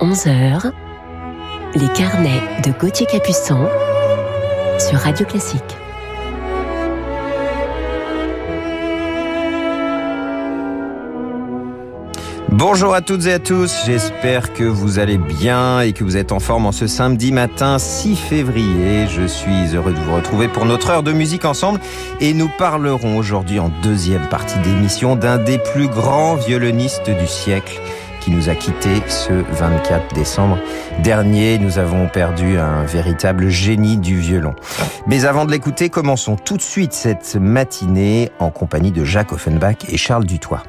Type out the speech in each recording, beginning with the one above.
11h, les carnets de Gauthier Capuçon sur Radio Classique. Bonjour à toutes et à tous, j'espère que vous allez bien et que vous êtes en forme en ce samedi matin 6 février. Je suis heureux de vous retrouver pour notre heure de musique ensemble et nous parlerons aujourd'hui en deuxième partie d'émission d'un des plus grands violonistes du siècle qui nous a quittés ce 24 décembre dernier. Nous avons perdu un véritable génie du violon. Mais avant de l'écouter, commençons tout de suite cette matinée en compagnie de Jacques Offenbach et Charles Dutoit.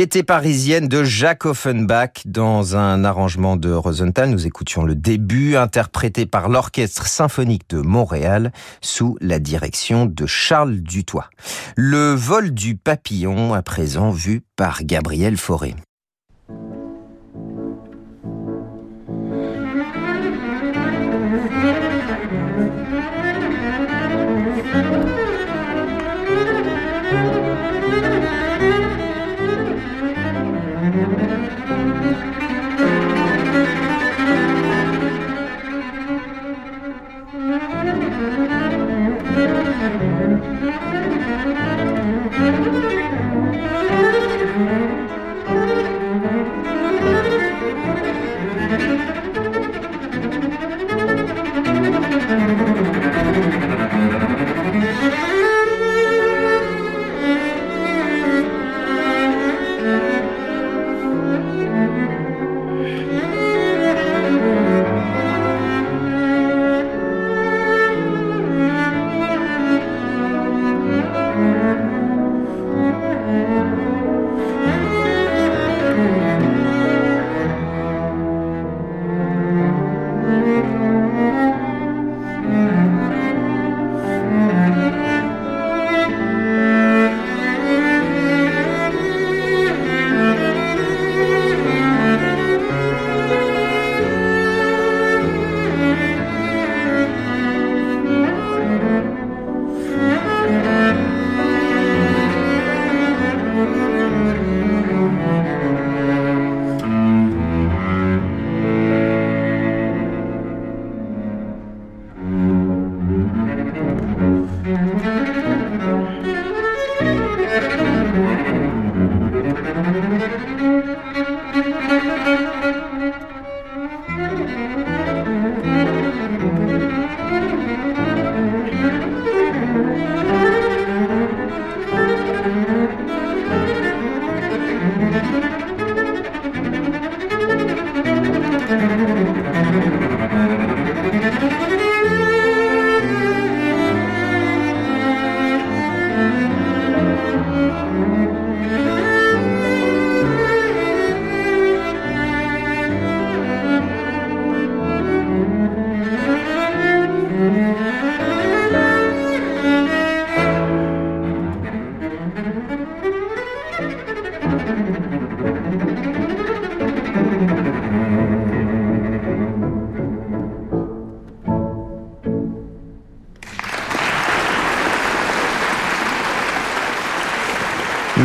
Gaieté parisienne de Jacques Offenbach dans un arrangement de Rosenthal. Nous écoutions le début interprété par l'Orchestre symphonique de Montréal sous la direction de Charles Dutoit. Le vol du papillon à présent vu par Gabriel Fauré.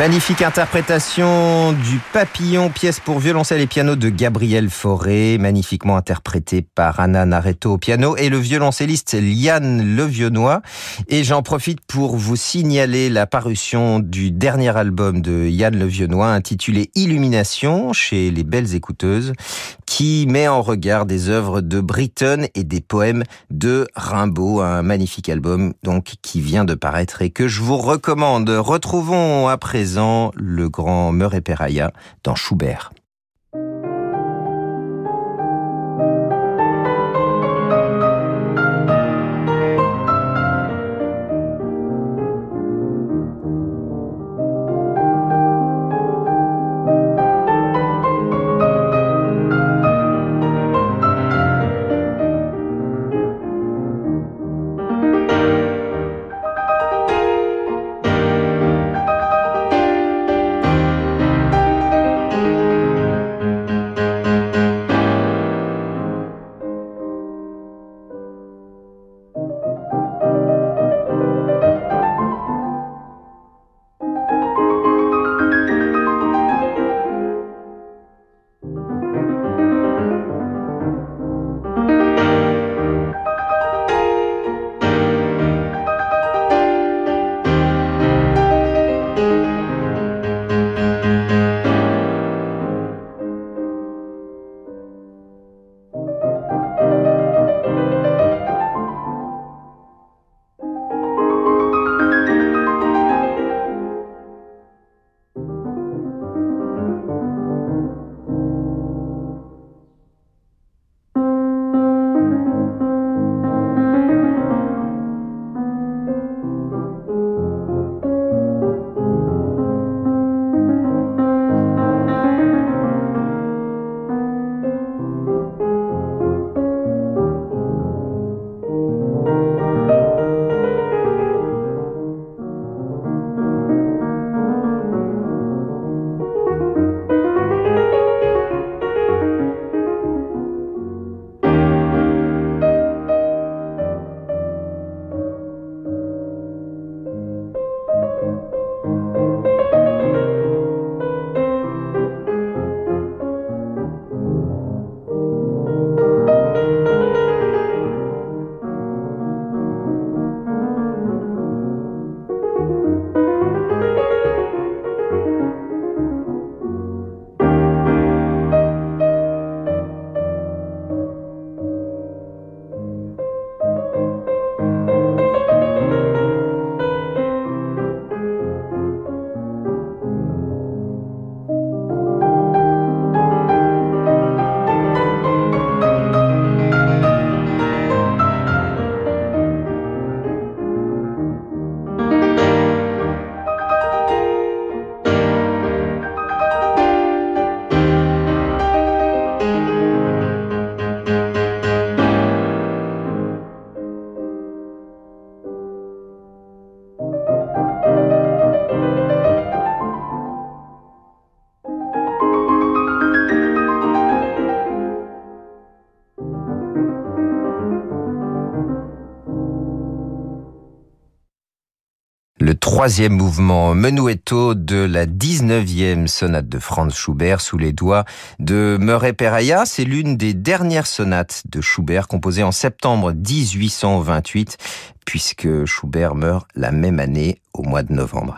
Magnifique interprétation du Papillon, pièce pour violoncelle et piano de Gabriel Fauré, magnifiquement interprété par Anna Nareto au piano et le violoncelliste Liane Levionnois. Et j'en profite pour vous signaler la parution du dernier album de Yann Levionnois intitulé Illumination chez les Belles Écouteuses qui met en regard des œuvres de Britton et des poèmes de Rimbaud, un magnifique album donc qui vient de paraître et que je vous recommande. Retrouvons à présent le grand Murray Peraya dans Schubert. Troisième mouvement menuetto de la 19e sonate de Franz Schubert sous les doigts de Murray Peraya. C'est l'une des dernières sonates de Schubert composée en septembre 1828 puisque Schubert meurt la même année au mois de novembre.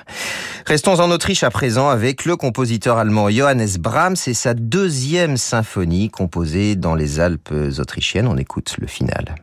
Restons en Autriche à présent avec le compositeur allemand Johannes Brahms et sa deuxième symphonie composée dans les Alpes autrichiennes. On écoute le final.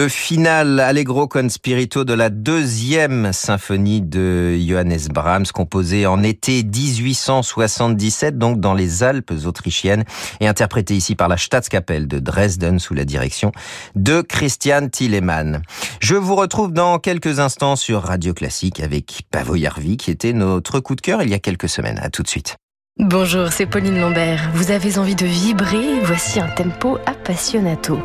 Le final Allegro con spirito de la deuxième symphonie de Johannes Brahms, composée en été 1877, donc dans les Alpes autrichiennes, et interprétée ici par la Staatskapelle de Dresden sous la direction de Christian Tillemann. Je vous retrouve dans quelques instants sur Radio Classique avec Pavo Jarvi, qui était notre coup de cœur il y a quelques semaines. À tout de suite. Bonjour, c'est Pauline Lambert. Vous avez envie de vibrer? Voici un tempo appassionato.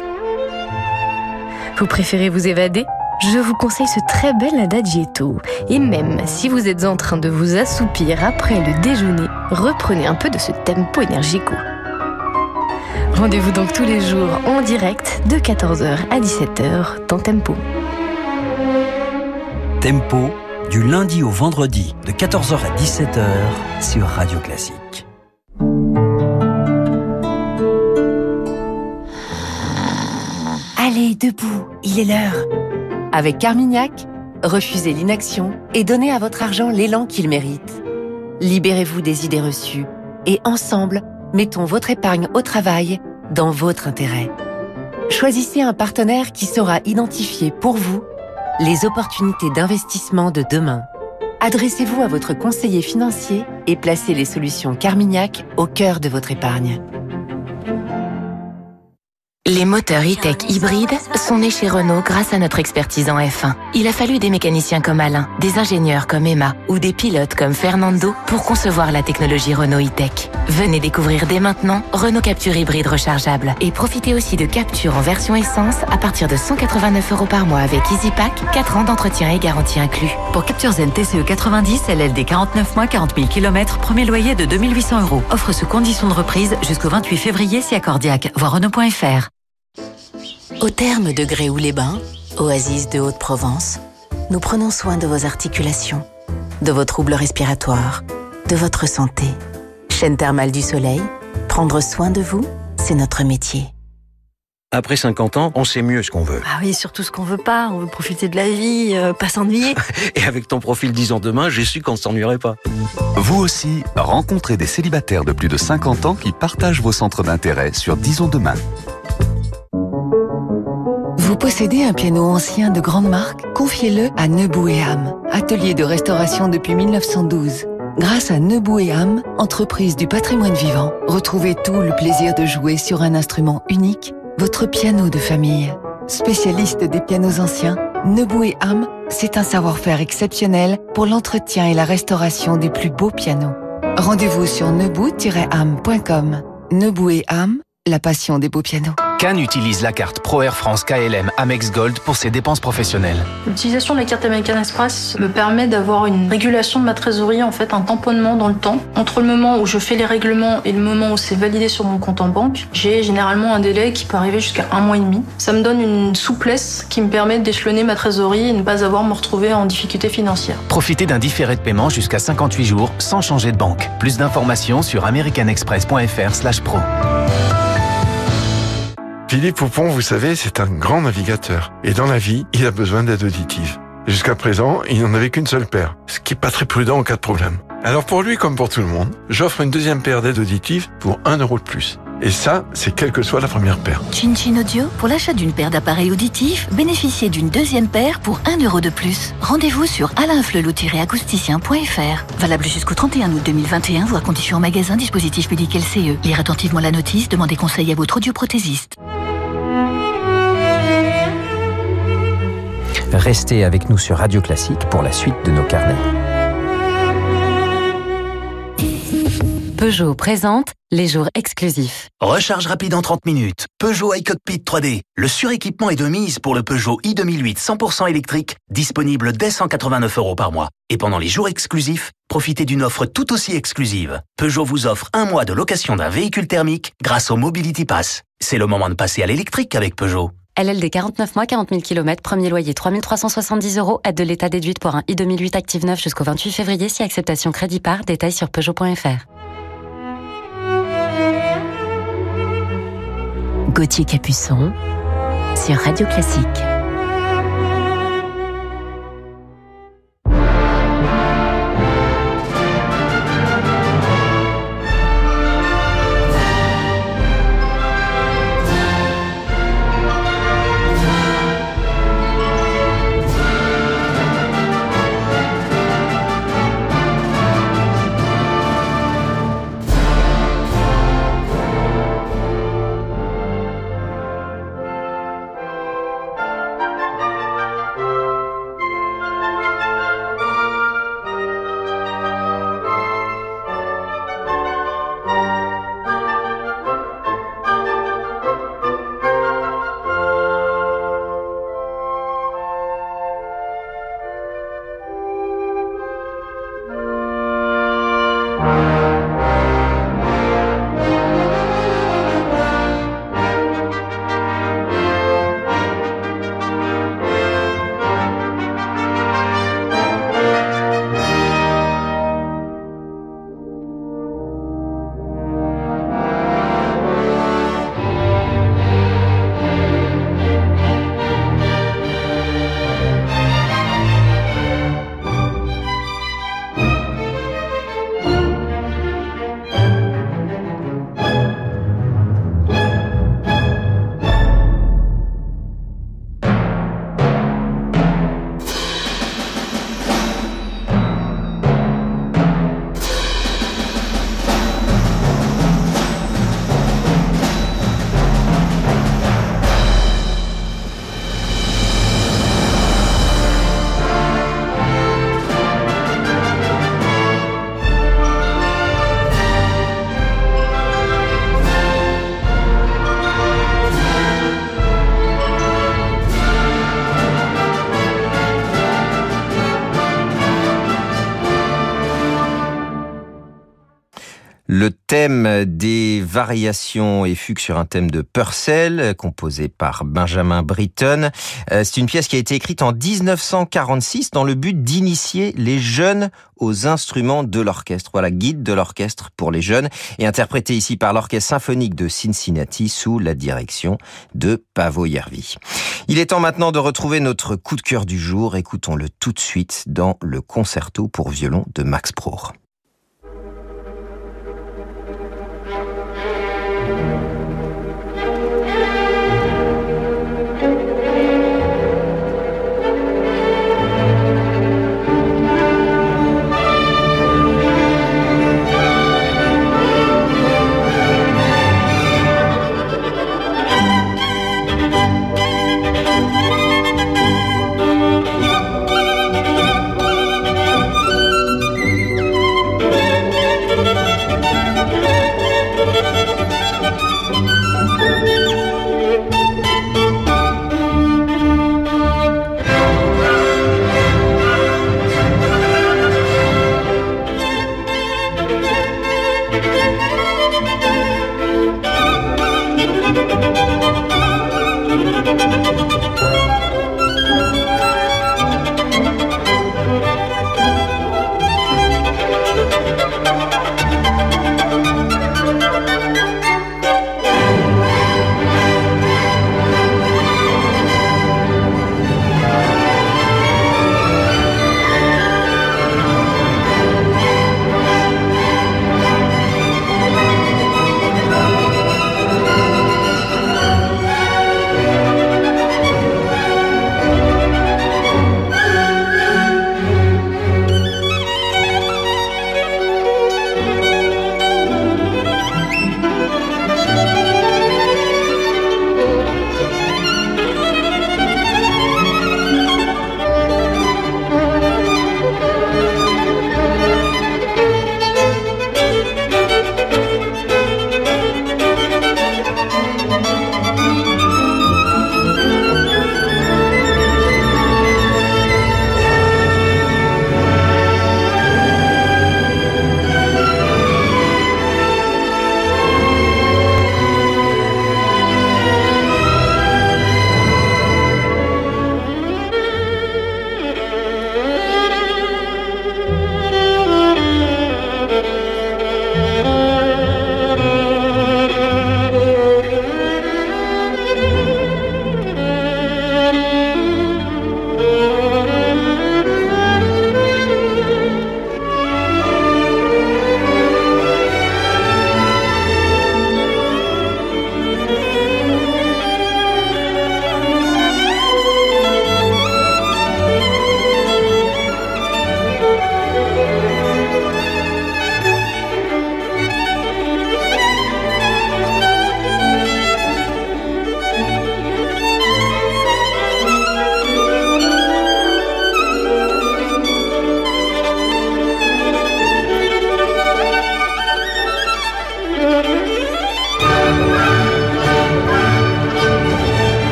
Vous préférez vous évader? Je vous conseille ce très bel adagietto. Et même si vous êtes en train de vous assoupir après le déjeuner, reprenez un peu de ce tempo énergico. Rendez-vous donc tous les jours en direct de 14h à 17h dans Tempo. Tempo, du lundi au vendredi de 14h à 17h sur Radio Classique. Debout, il est l'heure. Avec Carmignac, refusez l'inaction et donnez à votre argent l'élan qu'il mérite. Libérez-vous des idées reçues et ensemble, mettons votre épargne au travail dans votre intérêt. Choisissez un partenaire qui saura identifier pour vous les opportunités d'investissement de demain. Adressez-vous à votre conseiller financier et placez les solutions Carmignac au cœur de votre épargne. Les moteurs e-tech hybrides sont nés chez Renault grâce à notre expertise en F1. Il a fallu des mécaniciens comme Alain, des ingénieurs comme Emma ou des pilotes comme Fernando pour concevoir la technologie Renault e-tech. Venez découvrir dès maintenant Renault Capture hybride rechargeable et profitez aussi de Capture en version essence à partir de 189 euros par mois avec EasyPack, 4 ans d'entretien et garantie inclus. Pour Capture Zen TCE 90, LLD 49 mois, 40 000 km, premier loyer de 2800 euros. Offre sous condition de reprise jusqu'au 28 février si accordiaque. Voir Renault.fr. Au terme de Gréoux-les-Bains, oasis de Haute-Provence, nous prenons soin de vos articulations, de vos troubles respiratoires, de votre santé. Chaîne thermale du soleil, prendre soin de vous, c'est notre métier. Après 50 ans, on sait mieux ce qu'on veut. Ah oui, surtout ce qu'on veut pas. On veut profiter de la vie, euh, pas s'ennuyer. Et avec ton profil 10 ans demain, j'ai su qu'on ne s'ennuierait pas. Vous aussi, rencontrez des célibataires de plus de 50 ans qui partagent vos centres d'intérêt sur 10 ans demain. Possédez un piano ancien de grande marque Confiez-le à Nebou et Ham, atelier de restauration depuis 1912. Grâce à Nebou et Ham, entreprise du patrimoine vivant, retrouvez tout le plaisir de jouer sur un instrument unique, votre piano de famille. Spécialiste des pianos anciens, Nebou et Ham, c'est un savoir-faire exceptionnel pour l'entretien et la restauration des plus beaux pianos. Rendez-vous sur nebou-ham.com. Nebou et Ham, la passion des beaux pianos. Cannes utilise la carte Pro Air France KLM Amex Gold pour ses dépenses professionnelles. L'utilisation de la carte American Express me permet d'avoir une régulation de ma trésorerie, en fait un tamponnement dans le temps. Entre le moment où je fais les règlements et le moment où c'est validé sur mon compte en banque, j'ai généralement un délai qui peut arriver jusqu'à un mois et demi. Ça me donne une souplesse qui me permet d'échelonner ma trésorerie et ne pas avoir à me retrouver en difficulté financière. Profitez d'un différé de paiement jusqu'à 58 jours sans changer de banque. Plus d'informations sur americanexpress.fr/pro. Philippe Poupon, vous savez, c'est un grand navigateur. Et dans la vie, il a besoin d'aide auditive. Jusqu'à présent, il n'en avait qu'une seule paire, ce qui n'est pas très prudent en cas de problème. Alors pour lui, comme pour tout le monde, j'offre une deuxième paire d'aides auditives pour 1 euro de plus. Et ça, c'est quelle que soit la première paire. Chin Chin Audio, pour l'achat d'une paire d'appareils auditifs, bénéficiez d'une deuxième paire pour 1 euro de plus. Rendez-vous sur alainflelou-acousticien.fr. Valable jusqu'au 31 août 2021, voire conditions en magasin, dispositif médical CE. Lire attentivement la notice, demandez conseil à votre audioprothésiste. Restez avec nous sur Radio Classique pour la suite de nos carnets. Peugeot présente les jours exclusifs. Recharge rapide en 30 minutes. Peugeot iCockpit 3D. Le suréquipement est de mise pour le Peugeot i2008 100% électrique, disponible dès 189 euros par mois. Et pendant les jours exclusifs, profitez d'une offre tout aussi exclusive. Peugeot vous offre un mois de location d'un véhicule thermique grâce au Mobility Pass. C'est le moment de passer à l'électrique avec Peugeot. LLD 49 mois, 40 000 km, premier loyer 3370 euros, aide de l'État déduite pour un i2008 Active 9 jusqu'au 28 février si acceptation crédit par, détail sur Peugeot.fr. Gauthier Capuçon sur Radio Classique. Variations et fugues sur un thème de Purcell, composé par Benjamin Britten. Euh, c'est une pièce qui a été écrite en 1946 dans le but d'initier les jeunes aux instruments de l'orchestre. Voilà, guide de l'orchestre pour les jeunes et interprété ici par l'Orchestre symphonique de Cincinnati sous la direction de Pavo Yervi. Il est temps maintenant de retrouver notre coup de cœur du jour. Écoutons-le tout de suite dans le concerto pour violon de Max Prohr. Le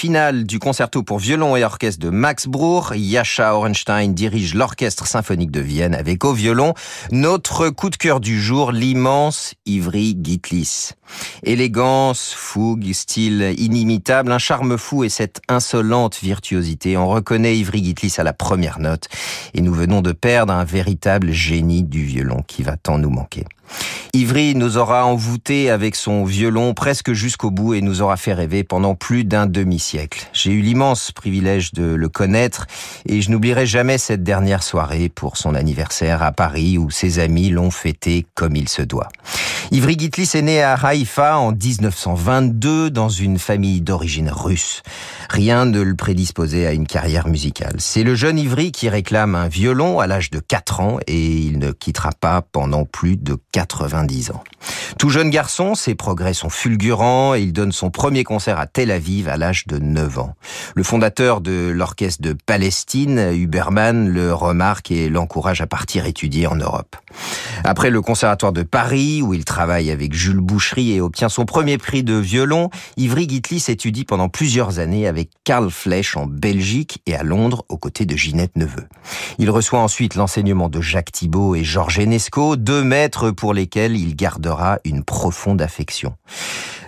final du concerto pour violon et orchestre de Max Bruch, Yasha Orenstein dirige l'orchestre symphonique de Vienne avec au violon notre coup de cœur du jour, l'immense Ivry Gitlis. Élégance, fougue, style inimitable, un charme fou et cette insolente virtuosité. On reconnaît Ivry Gitlis à la première note et nous venons de perdre un véritable génie du violon qui va tant nous manquer. Ivry nous aura envoûté avec son violon presque jusqu'au bout et nous aura fait rêver pendant plus d'un demi-siècle. J'ai eu l'immense privilège de le connaître et je n'oublierai jamais cette dernière soirée pour son anniversaire à Paris où ses amis l'ont fêté comme il se doit. Ivry Gitlis est né à Haïfa en 1922 dans une famille d'origine russe. Rien ne le prédisposait à une carrière musicale. C'est le jeune Ivry qui réclame un violon à l'âge de 4 ans et il ne quittera pas pendant plus de 90 ans. Tout jeune garçon, ses progrès sont fulgurants et il donne son premier concert à Tel Aviv à l'âge de 9 ans. Le fondateur de l'orchestre de Palestine, Huberman, le remarque et l'encourage à partir étudier en Europe. Après le conservatoire de Paris, où il travaille avec Jules Boucherie et obtient son premier prix de violon, Ivry Gitlis étudie pendant plusieurs années avec Karl Flech en Belgique et à Londres aux côtés de Ginette Neveu. Il reçoit ensuite l'enseignement de Jacques Thibault et Georges Enesco, deux maîtres pour lesquels il gardera une profonde affection.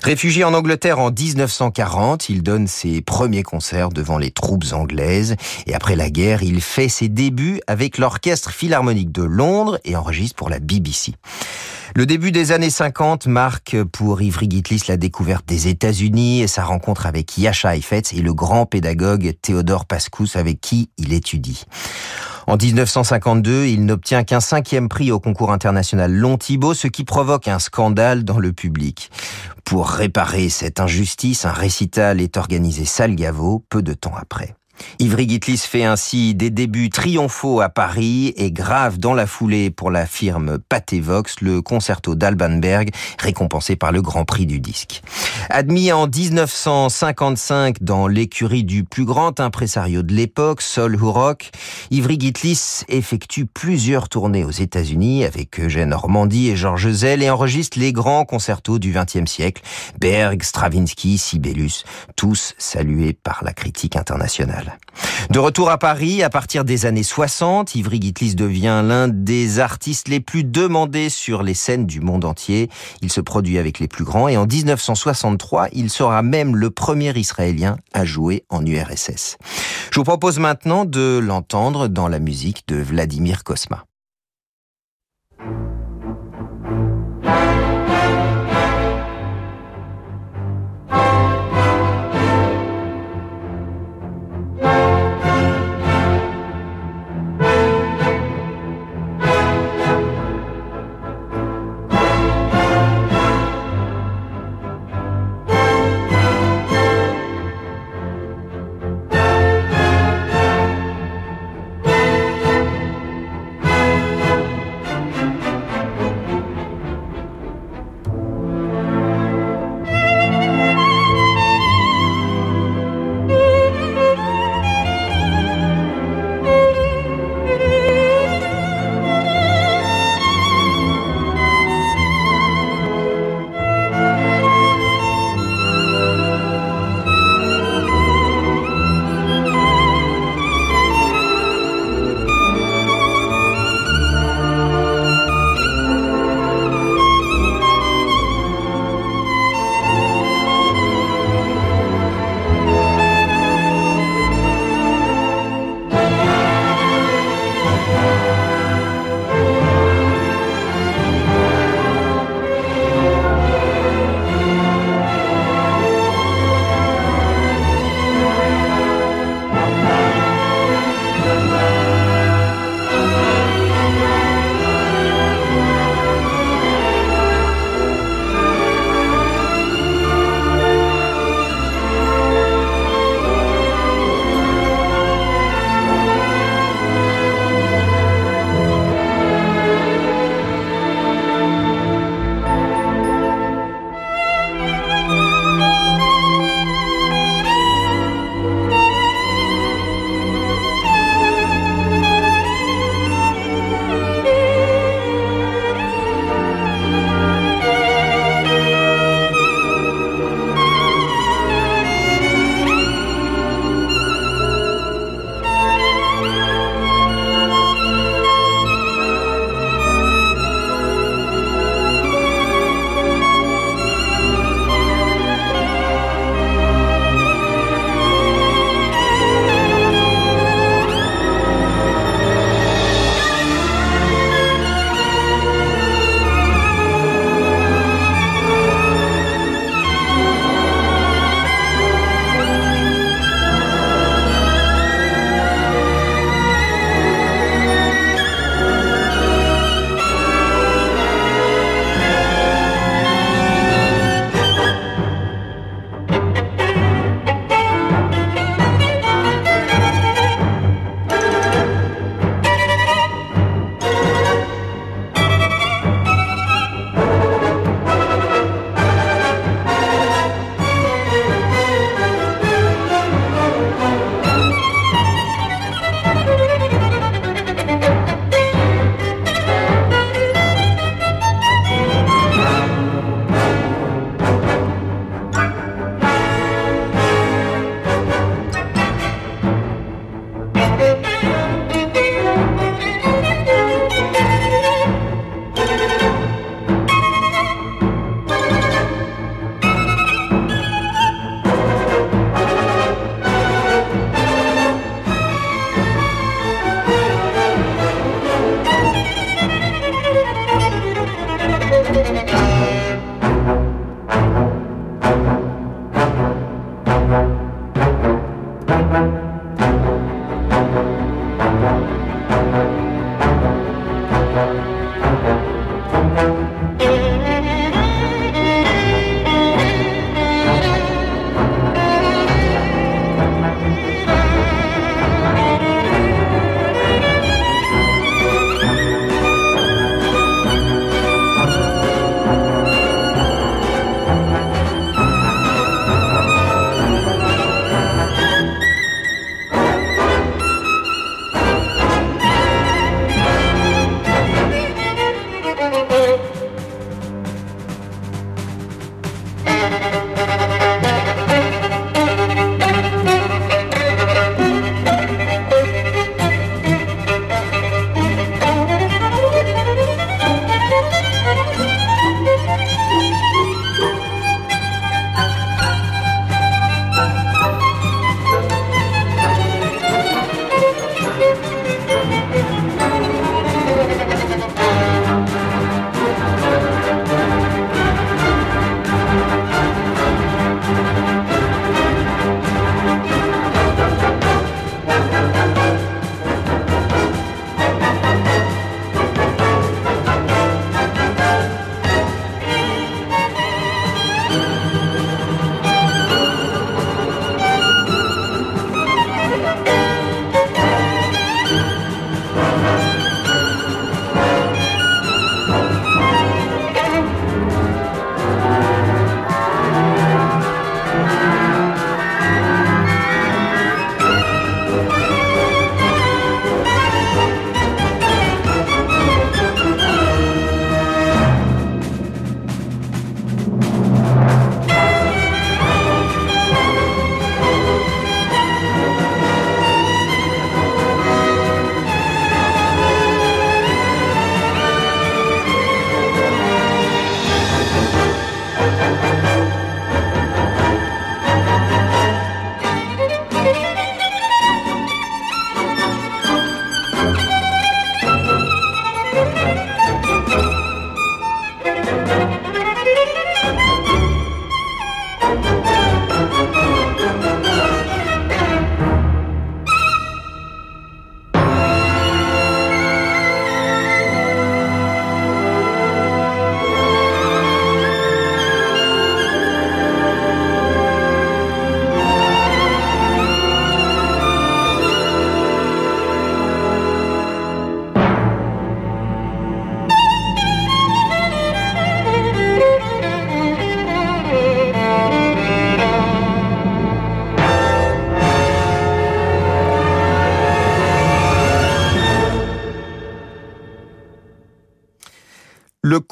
Réfugié en Angleterre en 1940, il donne ses premiers concerts devant les troupes anglaises et après la guerre, il fait ses débuts avec l'Orchestre Philharmonique de Londres et enregistre pour la BBC. Le début des années 50 marque pour Ivry Gitlis la découverte des États-Unis et sa rencontre avec Yasha Heifetz et le grand pédagogue Théodore Pascous avec qui il étudie. En 1952, il n'obtient qu'un cinquième prix au concours international Long Thibault, ce qui provoque un scandale dans le public. Pour réparer cette injustice, un récital est organisé salle Gaveau peu de temps après. Ivry Gitlis fait ainsi des débuts triomphaux à Paris et grave dans la foulée pour la firme Vox le concerto d'Alban Berg, récompensé par le Grand Prix du disque. Admis en 1955 dans l'écurie du plus grand impresario de l'époque, Sol Hurok, Ivry Gitlis effectue plusieurs tournées aux États-Unis avec Eugène Normandie et Georges Zell et enregistre les grands concertos du XXe siècle, Berg, Stravinsky, Sibelius, tous salués par la critique internationale. De retour à Paris, à partir des années 60, Ivry Gitlis devient l'un des artistes les plus demandés sur les scènes du monde entier. Il se produit avec les plus grands et en 1963, il sera même le premier Israélien à jouer en URSS. Je vous propose maintenant de l'entendre dans la musique de Vladimir Kosma.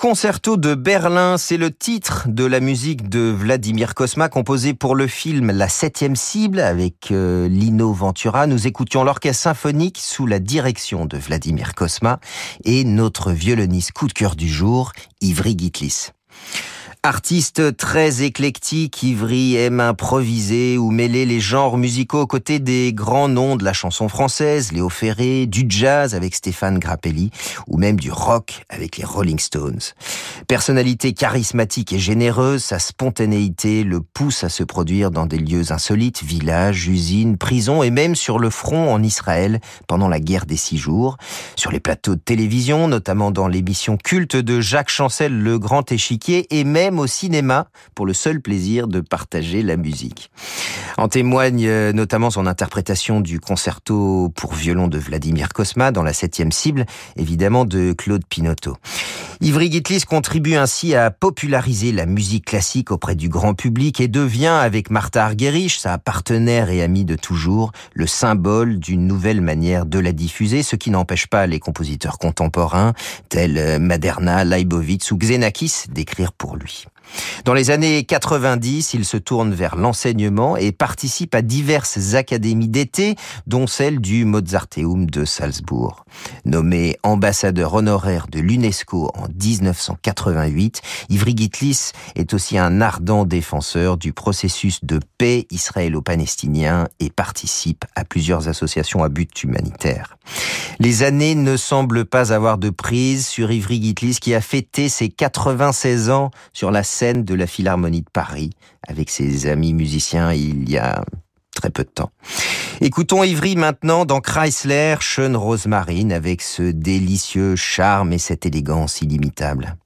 Concerto de Berlin, c'est le titre de la musique de Vladimir Kosma, composé pour le film La septième cible avec euh, Lino Ventura. Nous écoutions l'orchestre symphonique sous la direction de Vladimir Kosma et notre violoniste coup de cœur du jour, Ivry Gitlis. Artiste très éclectique, Ivry aime improviser ou mêler les genres musicaux aux côtés des grands noms de la chanson française, Léo Ferré, du jazz avec Stéphane Grappelli, ou même du rock avec les Rolling Stones. Personnalité charismatique et généreuse, sa spontanéité le pousse à se produire dans des lieux insolites, villages, usines, prisons et même sur le front en Israël pendant la guerre des six jours, sur les plateaux de télévision, notamment dans l'émission culte de Jacques Chancel, Le Grand Échiquier, et même au cinéma pour le seul plaisir de partager la musique. En témoigne euh, notamment son interprétation du concerto pour violon de Vladimir Kosma dans la septième cible, évidemment de Claude Pinotto. Ivry Gitlis contribue ainsi à populariser la musique classique auprès du grand public et devient, avec Martha Argerich, sa partenaire et amie de toujours, le symbole d'une nouvelle manière de la diffuser, ce qui n'empêche pas les compositeurs contemporains, tels euh, Maderna, Leibovitz ou Xenakis, d'écrire pour lui. Dans les années 90, il se tourne vers l'enseignement et participe à diverses académies d'été, dont celle du Mozarteum de Salzbourg. Nommé ambassadeur honoraire de l'UNESCO en 1988, Ivry Gitlis est aussi un ardent défenseur du processus de paix israélo-palestinien et participe à plusieurs associations à but humanitaire. Les années ne semblent pas avoir de prise sur Ivry Gitlis qui a fêté ses 96 ans sur la scène de la Philharmonie de Paris avec ses amis musiciens il y a très peu de temps. Écoutons Ivry maintenant dans Chrysler, Sean Rosemarine avec ce délicieux charme et cette élégance inimitable.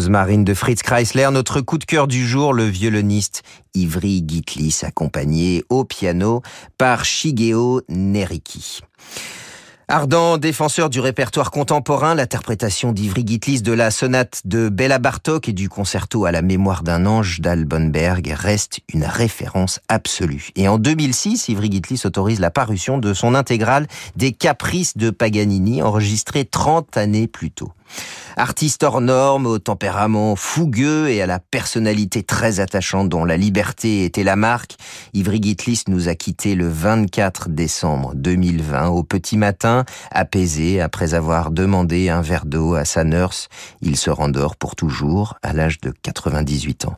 Rosemarine de Fritz Chrysler, notre coup de cœur du jour, le violoniste Ivry Gitlis, accompagné au piano par Shigeo Neriki. Ardent défenseur du répertoire contemporain, l'interprétation d'Ivry Gitlis de la sonate de Bella Bartok et du concerto à la mémoire d'un ange d'Albenberg reste une référence absolue. Et en 2006, Ivry Gitlis autorise la parution de son intégrale des Caprices de Paganini, enregistrée 30 années plus tôt. Artiste hors norme, au tempérament fougueux et à la personnalité très attachante dont la liberté était la marque, Ivry Gitlis nous a quittés le 24 décembre 2020 au petit matin, apaisé après avoir demandé un verre d'eau à sa nurse. Il se rendort pour toujours à l'âge de 98 ans.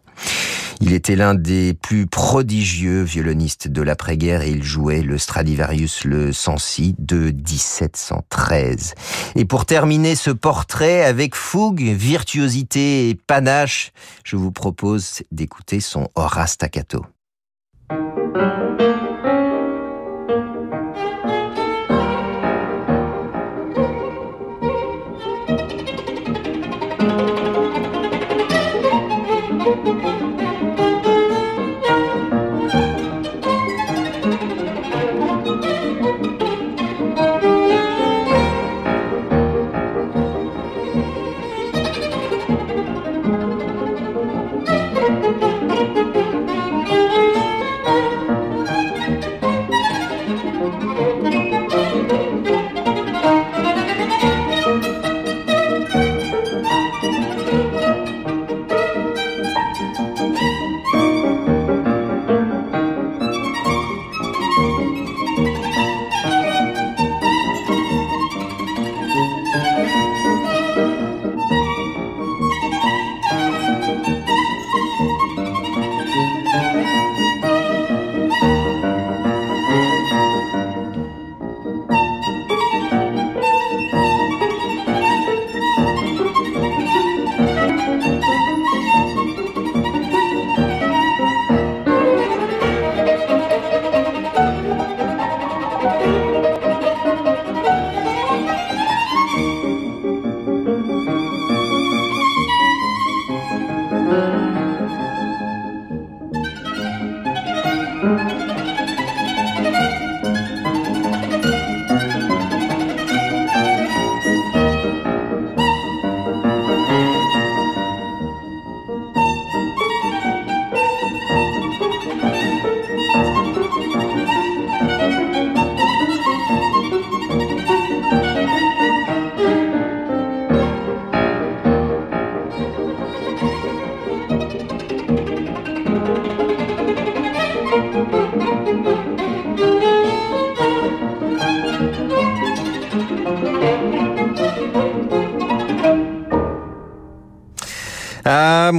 Il était l'un des plus prodigieux violonistes de l'après-guerre et il jouait le Stradivarius le Sancy de 1713. Et pour terminer ce portrait avec fougue, virtuosité et panache, je vous propose d'écouter son Horace Staccato.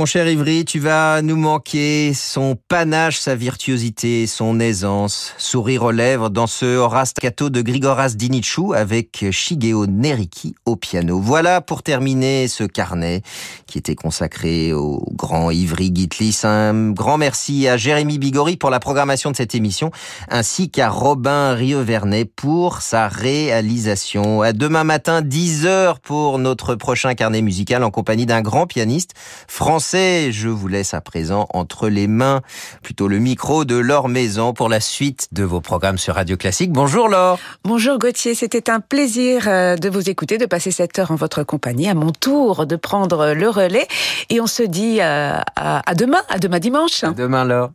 Mon cher Ivry, tu vas nous manquer son panache, sa virtuosité, son aisance, sourire aux lèvres dans ce Horace Cato de Grigoras Dinichou avec Shigeo Neriki au piano. Voilà pour terminer ce carnet qui était consacré au grand Ivry Gitlis. Un grand merci à Jérémy Bigori pour la programmation de cette émission ainsi qu'à Robin Rievernet pour sa réalisation. À demain matin, 10 heures pour notre prochain carnet musical en compagnie d'un grand pianiste français. Je vous laisse à présent entre les mains, plutôt le micro de Laure Maison pour la suite de vos programmes sur Radio Classique. Bonjour Laure. Bonjour Gauthier, c'était un plaisir euh, de vous écouter, de passer cette heure en votre compagnie, à mon tour de prendre le relais. Et on se dit euh, à, à demain, à demain dimanche. À demain Laure.